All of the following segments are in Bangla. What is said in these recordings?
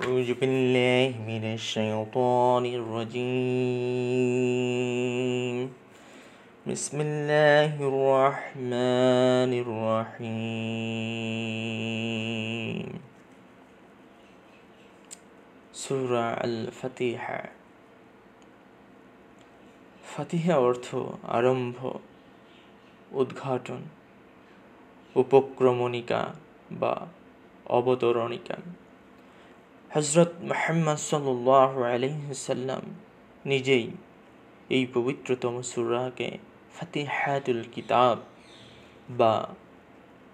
أعوذ بالله من الشيطان الرجيم بسم الله الرحمن الرحيم سورة الفاتحة ফাতিহা অর্থ আরম্ভ উদ্ঘাটন উপক্রমণিকা বা অবতরণিকা হজরত মোহাম্মদ সাল্লাহ আলহিসাল্লাম নিজেই এই পবিত্রতম সুরাকে ফাতিহাতুল কিতাব বা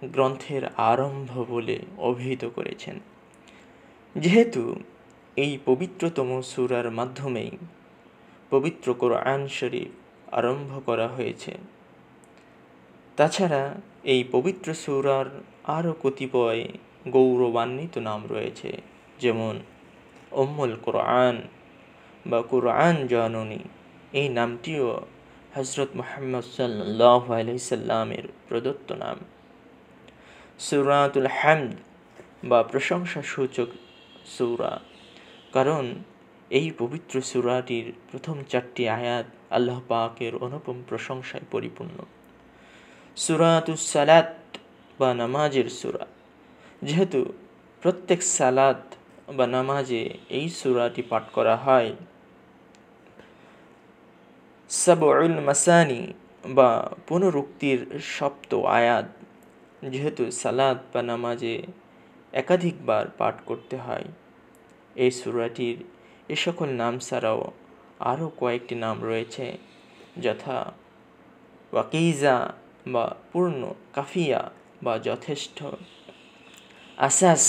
গ্রন্থের আরম্ভ বলে অভিহিত করেছেন। যেহেতু এই পবিত্রতম সুরার মাধ্যমেই পবিত্র কোরআন শরীফ আরম্ভ করা হয়েছে, তাছাড়া এই পবিত্র সুরার আরও কতিপয় গৌরবান্বিত নাম রয়েছে। যেমন অম্মুল কোরআন বা কোরআন জননী এই নামটিও হজরত মোহাম্মদ সাল্লাহ প্রদত্ত নাম। সুরাতুল হ্যামদ বা প্রশংসা সূচক সৌরা। কারণ এই পবিত্র সুরাটির প্রথম চারটি আয়াত আল্লাহ পাকের অনুপম প্রশংসায় পরিপূর্ণ। সুরাতুস সালাত বা নামাজের সুরা। যেহেতু প্রত্যেক সালাত বা নামাজে এই সুরাটি পাঠ করা হয়। সাবউল মাসানি বা পুনরুক্তির সপ্ত আয়াত, যেহেতু সালাদ বা নামাজে একাধিকবার পাঠ করতে হয়। এই সুরাটির এ সকল নাম ছাড়াও আরও কয়েকটি নাম রয়েছে, যথা ওয়াকিজা বা পূর্ণ কাফিয়া বা যথেষ্ট। আসাস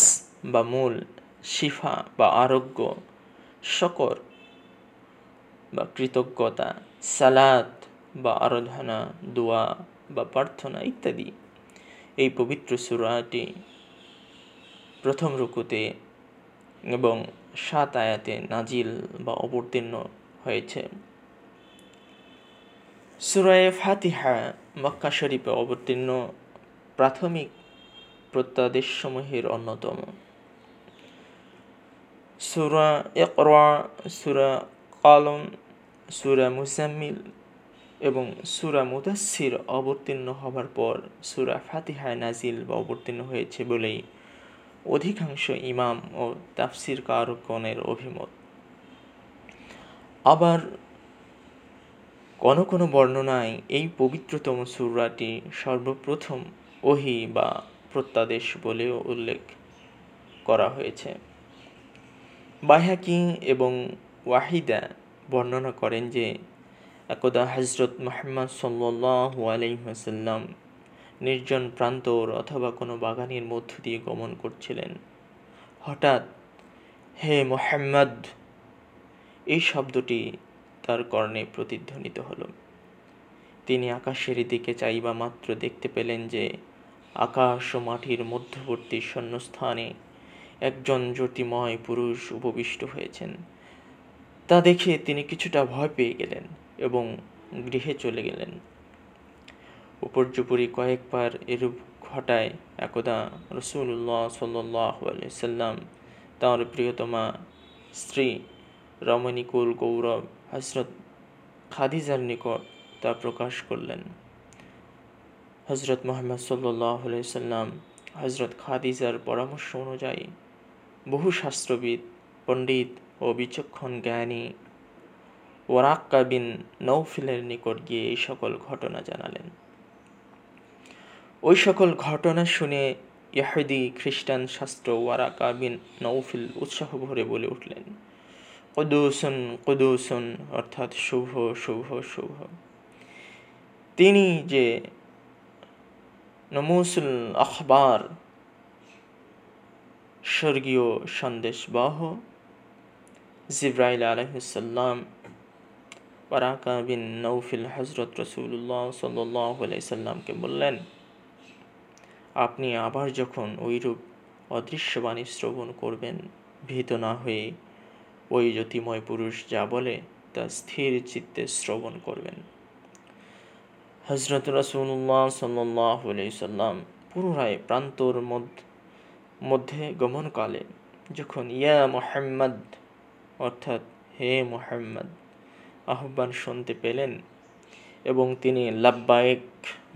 বা মূল শিফা বা আরোগ্য, শকর বা কৃতজ্ঞতা, সালাত বা আরাধনা, দোয়া বা প্রার্থনা ইত্যাদি। এই পবিত্র সুরাটি প্রথম রুকুতে এবং সাত আয়াতে নাজিল বা অবতীর্ণ হয়েছে। সুরায় ফাতিহা মক্কা শরীফে অবতীর্ণ, প্রাথমিক প্রত্যাদেশসমূহের অন্যতম। সুরা একরা সুরা কালম সুরা মুসাম্মিল এবং সুরা মুদাসির অবতীর্ণ হবার পর সুরা ফাতিহায় নাজিল বা অবতীর্ণ হয়েছে বলেই অধিকাংশ ইমাম ও তাফসির কারকগণের অভিমত। আবার কোনো কোনো বর্ণনায় এই পবিত্রতম সুরাটি সর্বপ্রথম ওহি বা প্রত্যাদেশ বলেও উল্লেখ করা হয়েছে। বাহাকি এবং ওয়াহিদা বর্ণনা করেন যে, একদা হজরত মোহাম্মদ সাল্লাহ আলহিহাসাল্লাম নির্জন প্রান্তর অথবা কোনো বাগানের মধ্য দিয়ে গমন করছিলেন। হঠাৎ, হে মোহাম্মদ! এই শব্দটি তার কর্ণে প্রতিধ্বনিত হল। তিনি আকাশের দিকে চাইবা মাত্র দেখতে পেলেন যে, আকাশ ও মাটির মধ্যবর্তী শূন্যস্থানে একজন জ্যোতিময় পুরুষ উপবিষ্ট হয়েছেন। তা দেখে তিনি কিছুটা ভয় পেয়ে গেলেন এবং গৃহে চলে গেলেন। উপর্যুপরি কয়েকবার এরূপ ঘটায় একদা রসুল্লাহ সাল্লাহ সাল্লাম তাঁর প্রিয়তমা স্ত্রী রমণীকুল গৌরব হজরত খাদিজার নিকট তা প্রকাশ করলেন। হজরত মোহাম্মদ সাল্লাহ সাল্লাম হজরত খাদিজার পরামর্শ অনুযায়ী বহু শাস্ত্রবিদ পণ্ডিত ও বিচক্ষণ জ্ঞানী ওয়ারাক্কা বিন নৌফিলের নিকট গিয়ে এই সকল ঘটনা জানালেন। ওই সকল ঘটনা শুনে ইয়াহুদি খ্রিস্টান শাস্ত্র ওয়ারাকা বিন নৌফিল উৎসাহ ভরে বলে উঠলেন, কদুসন কদুসন, অর্থাৎ শুভ শুভ শুভ। তিনি যে নমুসুল আখবার স্বর্গীয় সন্দেশবাহ। জিব্রাইল আলহিসাল্লাম বারাকা বিন নৌফিল হজরত রসুল্লাহ সাল্লাহ সাল্লামকে বললেন, আপনি আবার যখন ওইরূপ অদৃশ্যবাণী শ্রবণ করবেন, ভীত না হয়ে ওই জ্যোতিময় পুরুষ যা বলে তা স্থির চিত্তে শ্রবণ করবেন। হজরত রসুল্লাহ সাল্লাহ সাল্লাম পুনরায় প্রান্তর মধ্যে গমনকালে যখন ইয়া মোহাম্মদ, অর্থাৎ হে মোহাম্মদ, আহ্বান শুনতে পেলেন এবং তিনি লাব্বায়েক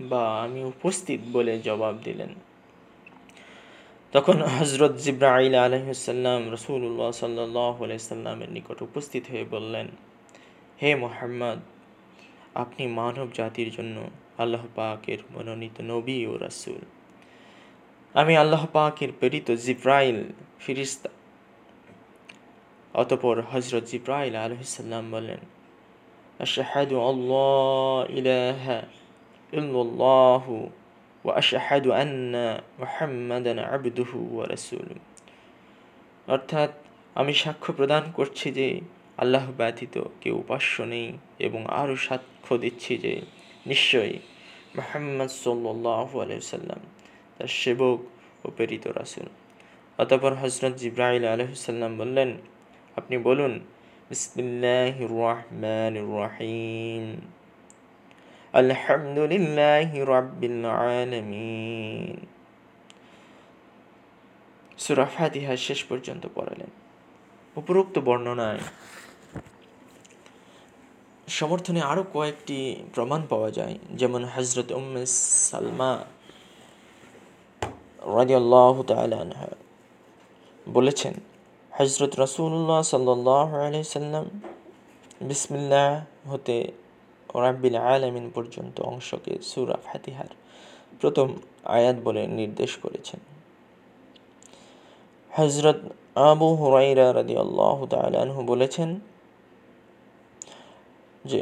বা আমি উপস্থিত বলে জবাব দিলেন। তখন হজরত জিব্রাইল আলহিসাল্লাম রসুল্লাহ সাল্লাহ সাল্লামের নিকট উপস্থিত হয়ে বললেন, হে মোহাম্মদ, আপনি মানব জাতির জন্য আল্লাহ পাকের মনোনীত নবী ও রাসুল। আমি আল্লাহ পাকের প্রেরিত জিব্রাইল ফিরিস্তা। অতপর হজরত জিব্রাইল আলহিসাল্লাম বলেন আল্লাহ ইলাহা ইল্লাল্লাহু ওয়া আশাহাদু আন্না মুহাম্মাদান আবদুহু ওয়া রাসূলুহু। অর্থাৎ আমি সাক্ষ্য প্রদান করছি যে আল্লাহ ব্যতীত কেউ উপাস্য নেই এবং আরও সাক্ষ্য দিচ্ছি যে নিশ্চয়ই মোহাম্মদ সাল্লাহ আলহিসাল্লাম তার সেবক ও প্রেরিত রাসুল। অতপর হজরত জিব্রাহিল আলহিসাল্লাম বললেন, আপনি বলুন বিসমিল্লাহ রহমান রহিম। আলহামদুলিল্লাহ রাব্বিল আলামিন। সূরা শেষ পর্যন্ত পড়ালেন। উপরোক্ত বর্ণনায় সমর্থনে আরও কয়েকটি প্রমাণ পাওয়া যায়, যেমন হজরত উম্মে সালমা রাজিয়াল্লাহ তালানহা বলেছেন হজরত রসুল্লাহ সাল্লাহ সাল্লাম বিসমিল্লাহ হতে রাব্বিল আলমিন পর্যন্ত অংশকে সুরা ফাতিহার প্রথম আয়াত বলে নির্দেশ করেছেন। হজরত আবু হুরাইরা রাদি আল্লাহ তালাহু বলেছেন যে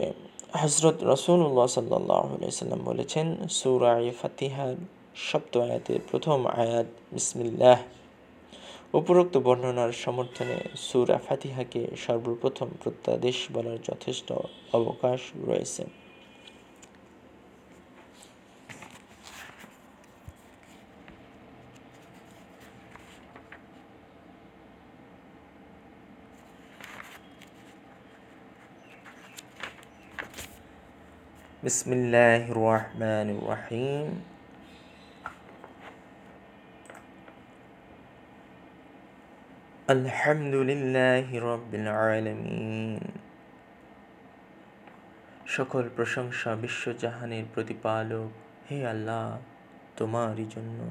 হজরত রসুল্লাহ সাল্লাহ সাল্লাম বলেছেন, সুরা ফাতিহার সপ্ত আয়াতের প্রথম আয়াত বিসমিল্লাহ। উপরোক্ত বর্ণনার সমর্থনে সুরা ফাতিহাকে সর্বপ্রথম প্রত্যাদেশ বলার যথেষ্ট অবকাশ রয়েছে। বিসমিল্লাহ রহমান রাহিম। আলহামদুলিল্লাহ রব্বিল আলামিন। সকল প্রশংসা বিশ্বজাহানের প্রতিপালক, হে আল্লাহ, তোমারই জন্য।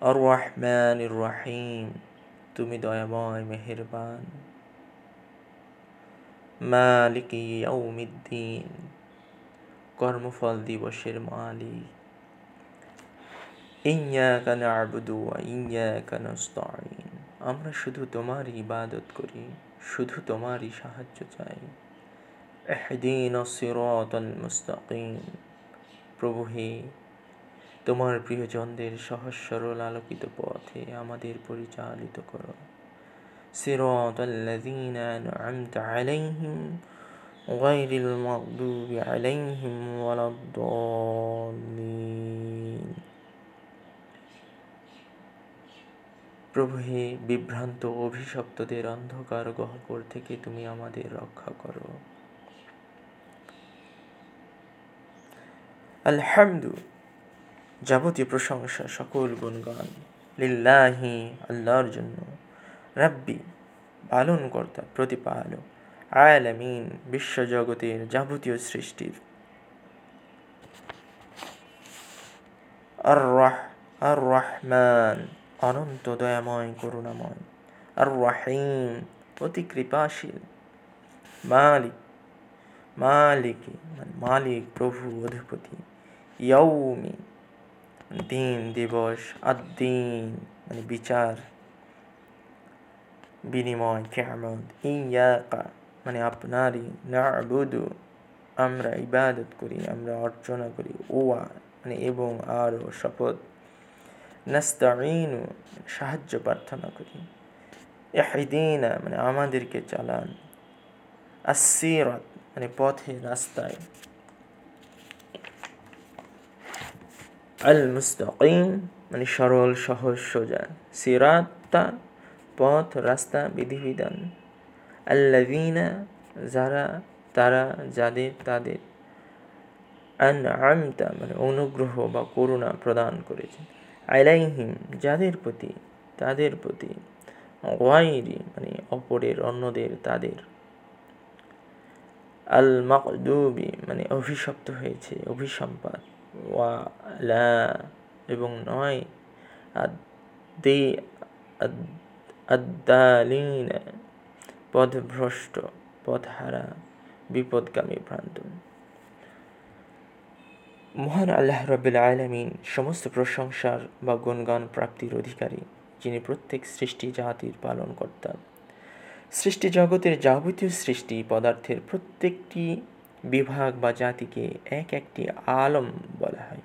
আর রহমান রাহিম, তুমি দয়াময় মেহেরবান। মালিক ইয়াউমিদ্দিন, কর্মফল দিবসের মালিক। ইয়াকা না'বুদু ওয়া ইয়াকা নাস্তাঈন আমরা শুধু তোমারই ইবাদত করি শুধু তোমারই সাহায্য চাই ইহদিনা সিরাতাল মুস্তাকিম প্রভু হে তোমার প্রিয়জনদের সহজ সরল আলোকিত পথে আমাদের পরিচালিত করো صراط الذين أنعمت عليهم غير المغضوب عليهم ولا الضالين প্রভু হে বিভ্রান্ত অভিশপ্তদের অন্ধকার গহ্বর থেকে তুমি আমাদের রক্ষা করো। আলহামদু যাবতীয় প্রশংসা সকল গুণগান লিল্লাহি আল্লাহর জন্য। রাব্বি, পালনকর্তা, প্রতিপালক আয়ালামিন বিশ্বজগতের যাবতীয় সৃষ্টির। আর রাহ আর রহমান অনন্ত দয়াময়, করুণাময়। আর রাহিম অতি কৃপাশীল। মালিক মালিক মানে মালিক, প্রভু, অধিপতি। ইয়ৌমি দিন, দিবস আদিন মানে বিচার, বিনিময় কেমন ইয়াকা মানে আপনারই, নাবুদু, আমরা ইবাদত করি, আমরা অর্চনা করি। ওয়া মানে এবং আরও শপথ। নাস্তাইনু সাহায্য প্রার্থনা করি। এহিদিনা মানে আমাদেরকে চালান। আসিরত মানে পথে রাস্তায়। আল মুস্তাকিম মানে সরল, সহজ, সোজা। সিরাত্তা পথ, রাস্তা, বিধিবিধান। আল্লাদিনা যারা, তারা যাদের, তাদের। আমতা মানে অনুগ্রহ বা করুণা প্রদান করেছেন। আলাইহিম, যাদের প্রতি? তাদের প্রতি। ওয়াইরি মানে অপরের অন্যদের, তাদের। আল মাকদুবি মানে অভিশপ্ত হয়েছে অভিসম্পাদ ওয়া, লা, এবং নয়। আদি আদালিন পথভ্রষ্ট পথহারা বিপদগামী ভ্রান্ত মহান আল্লাহ রবিল আলমিন সমস্ত প্রশংসার বা গুণগান প্রাপ্তির অধিকারী, যিনি প্রত্যেক সৃষ্টি জাতির পালনকর্তা। সৃষ্টি জগতের যাবতীয় সৃষ্টি পদার্থের প্রত্যেকটি বিভাগ বা জাতিকে এক একটি আলম বলা হয়।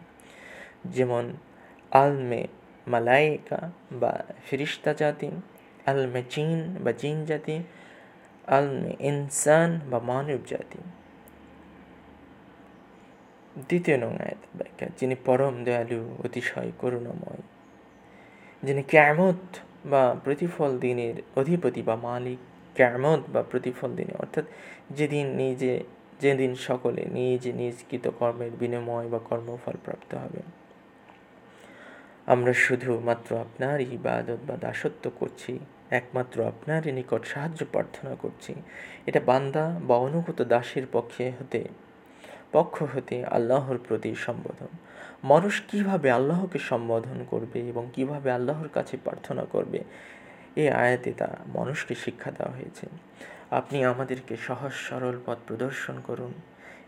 যেমন আলমে মালাইকা বা ফিরিস্তা জাতি, আলমে চিন বা জিন জাতি, আলমে ইনসান বা মানব জাতি। দ্বিতীয় নং আয়াত, ব্যাখ্যা। যিনি পরম দয়ালু, অতিশয় করুণাময়। যিনি ক্যামত বা প্রতিফল দিনের অধিপতি বা মালিক, ক্যামত বা প্রতিফল দিনে, অর্থাৎ যেদিন নিজে, যেদিন সকলে নিজ নিজ কৃতকর্মের বিনিময় বা কর্মফল প্রাপ্ত হবে। আমরা শুধু মাত্র আপনার ইবাদত বা দাসত্ব করছি, একমাত্র আপনারই নিকট সাহায্য প্রার্থনা করছি। এটা বান্দা বা অনুগত দাসের পক্ষে হতে পক্ষ হতে আল্লাহর প্রতি সম্বোধন। মানুষ কীভাবে আল্লাহকে সম্বোধন করবে এবং কীভাবে আল্লাহর কাছে প্রার্থনা করবে এই আয়াতে তা মানুষকে শিক্ষা দেওয়া হয়েছে। আপনি আমাদেরকে সহজ সরল পথ প্রদর্শন করুন।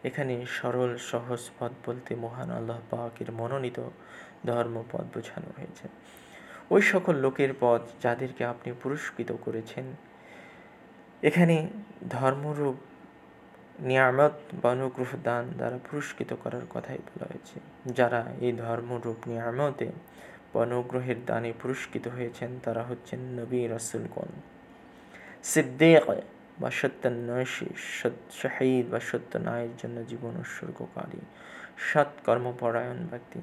এখানে সরল, সহজ পথ বলতে মহান আল্লাহ পাকের মনোনীত ধর্মপথ বোঝানো হয়েছে। ওই সকল লোকের পথ যাদেরকে আপনি পুরস্কৃত করেছেন, এখানে ধর্মরূপ নিয়ামত বা অনুগ্রহ দান দ্বারা পুরস্কৃত করার কথাই বলা হয়েছে। যারা এই ধর্মরূপ নিয়ামতে অনুগ্রহের দানে পুরস্কৃত হয়েছেন, তারা হচ্ছেন নবী রাসুলগণ। সিদ্দিক বা সত্যান্বেষী শাহিদ বা সত্য নায়ের জন্য জীবন উৎসর্গকারী, সৎ কর্মপরায়ণ ব্যক্তি।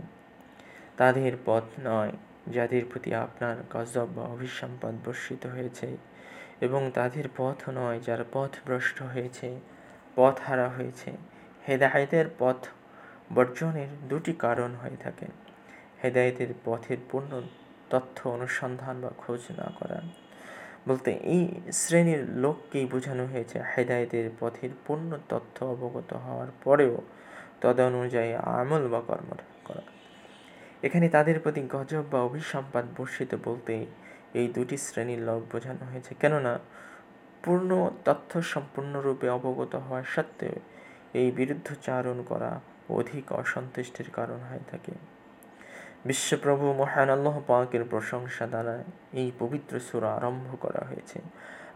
তাদের পথ নয় যাদের প্রতি আপনার গজব বা অভিসম্পাদ বর্ষিত হয়েছে এবং তাদের পথ নয় যার পথ ভ্রষ্ট হয়েছে। পথ হারা হয়েছে। হেদায়তের পথ বর্জনের দুটি কারণ হয়ে থাকে। হেদায়তের পথের পূর্ণ তথ্য অনুসন্ধান বা খোঁজ না করা। বলতে এই শ্রেণির লোককেই বোঝানো হয়েছে, হেদায়তের পথের পূর্ণ তথ্য অবগত হওয়ার পরেও তদনুযায়ী আমল বা কর্ম করা। এখানে তাদের প্রতি গজব বা অভিসম্পাদ বর্ষিত বলতে এই দুটি শ্রেণির লোক বোঝানো হয়েছে। কেননা পূর্ণ তথ্য সম্পূর্ণরূপে অবগত হওয়া সত্ত্বেও এই বিরুদ্ধচারণ করা অধিক অসন্তুষ্টির কারণ হয়ে থাকে। বিশ্বপ্রভু মহান আল্লাহ পাকের প্রশংসা দ্বারা এই পবিত্র সুরা আরম্ভ করা হয়েছে।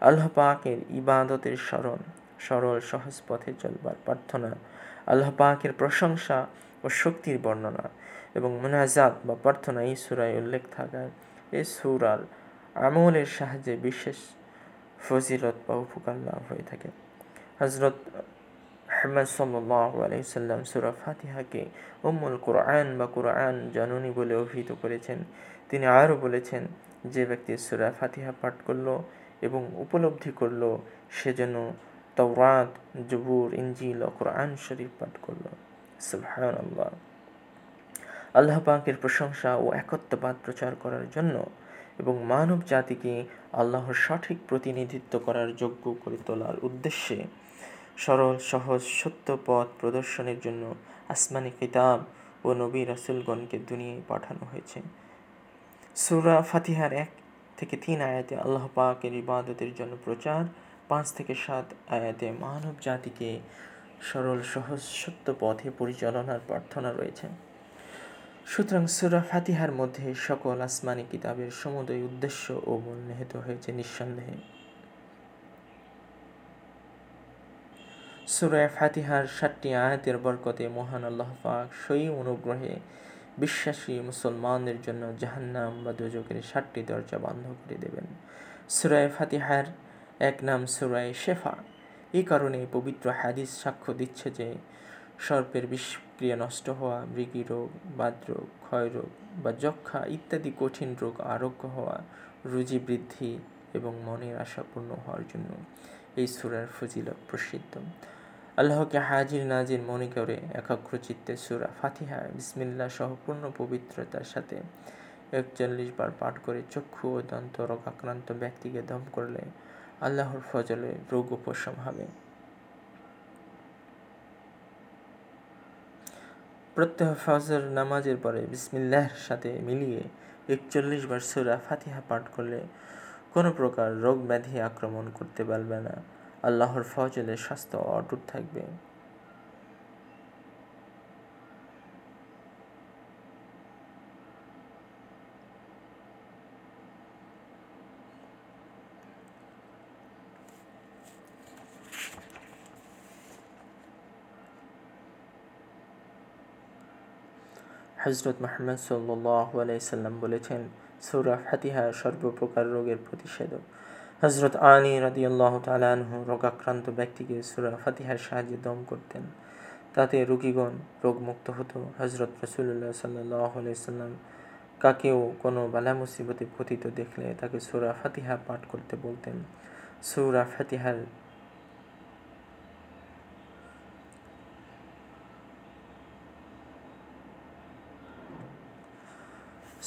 আল্লাহ পাকের ইবাদতের স্মরণ, সরল সহজ পথে চলবার প্রার্থনা, আল্লাহ পাকের প্রশংসা ও শক্তির বর্ণনা এবং মোনাজাত বা প্রার্থনা এই সুরায় উল্লেখ থাকায় এই সুরার আমলের সাহায্যে বিশেষ ফজিলত বা উপকার লাভ হয়ে থাকে। হজরত আহমদ সাল্লাহ আলাইসাল্লাম সুরা ফাতিহাকে উম্মুল কোরআন বা কোরআন জননী বলে অভিহিত করেছেন। তিনি আরও বলেছেন, যে ব্যক্তি সুরা ফাতিহা পাঠ করল এবং উপলব্ধি করল, সে যেন তওরাত জবুর ইঞ্জিল ও কোরআন শরীফ পাঠ করল। সুবহান আল্লাহ আল্লাহ পাকের প্রশংসা ও একত্ববাদ প্রচার করার জন্য এবং মানব জাতিকে আল্লাহর সঠিক প্রতিনিধিত্ব করার যোগ্য করে তোলার উদ্দেশ্যে সরল, সহজ, সত্য পথ প্রদর্শনের জন্য আসমানি কিতাব ও নবী রাসুলগণকে দুনিয়ায় পাঠানো হয়েছে। সুরা ফাতিহার এক থেকে তিন আয়াতে আল্লাহ পাকের ইবাদতের জন্য প্রচার, পাঁচ থেকে সাত আয়াতে মানব জাতিকে সরল, সহজ, সত্য পথে পরিচালনার প্রার্থনা রয়েছে। সুতরাং সুরা ফাতিহার মধ্যে সকল আসমানি কিতাবের সমুদয় উদ্দেশ্য ও মূল নিহিত হয়েছে নিঃসন্দেহে। সুরায় ফাতিহার সাতটি আয়াতের বরকতে মহান আল্লাহ পাক সই অনুগ্রহে বিশ্বাসী মুসলমানদের জন্য জাহান্নাম বা দুজকের সাতটি দরজা বন্ধ করে দেবেন। সুরায় ফাতিহার এক নাম সুরায় শেফা। এই কারণে পবিত্র হাদিস সাক্ষ্য দিচ্ছে যে সর্পের বিষক্রিয়া নষ্ট হওয়া, মৃগী রোগ বাদরোগ ক্ষয়রোগ বা যক্ষা ইত্যাদি কঠিন রোগ আরোগ্য হওয়া, রুজি বৃদ্ধি এবং মনের আশা পূর্ণ হওয়ার জন্য এই সুরার ফজিলত প্রসিদ্ধ। আল্লাহকে হাজির নাজির মনে করে একাগ্র চিত্তে সুরা ফাতিহা বিসমিল্লা সহ পূর্ণ পবিত্রতার সাথে একচল্লিশ বার পাঠ করে চক্ষু ও দন্ত রোগাক্রান্ত ব্যক্তিকে দম করলে আল্লাহর ফজলে রোগ উপশম হবে। প্রত্যহ ফজর নামাজের পরে বিসমিল্লাহর সাথে মিলিয়ে একচল্লিশ বার সুরা ফাতিহা পাঠ করলে কোনো প্রকার রোগ ব্যাধি আক্রমণ করতে পারবে না। আল্লাহর ফজলে স্বাস্থ্য অটুট থাকবে। হজরত মাহমদ সাল্লাহ বলেছেন, সৌরা ফাতিহা সর্বপ্রকার রোগের প্রতিষেধক। হজরত আলী আল্লাহ তালানহ রোগাক্রান্ত ব্যক্তিকে সুরা ফাতিহার সাহায্যে দম করতেন। তাতে রোগীগণ রোগমুক্ত হতো। হজরত রসুল্লাহ সাল্লাহ কাকেও কোনো বালা মুসিবতে পতিত দেখলে তাকে সুরা ফাতিহা পাঠ করতে বলতেন। সুরা ফাতিহার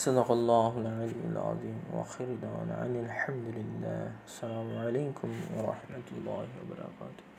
صدق الله العلي العظيم. وآخر دعوانا عن الحمد لله. السلام عليكم ورحمة الله وبركاته.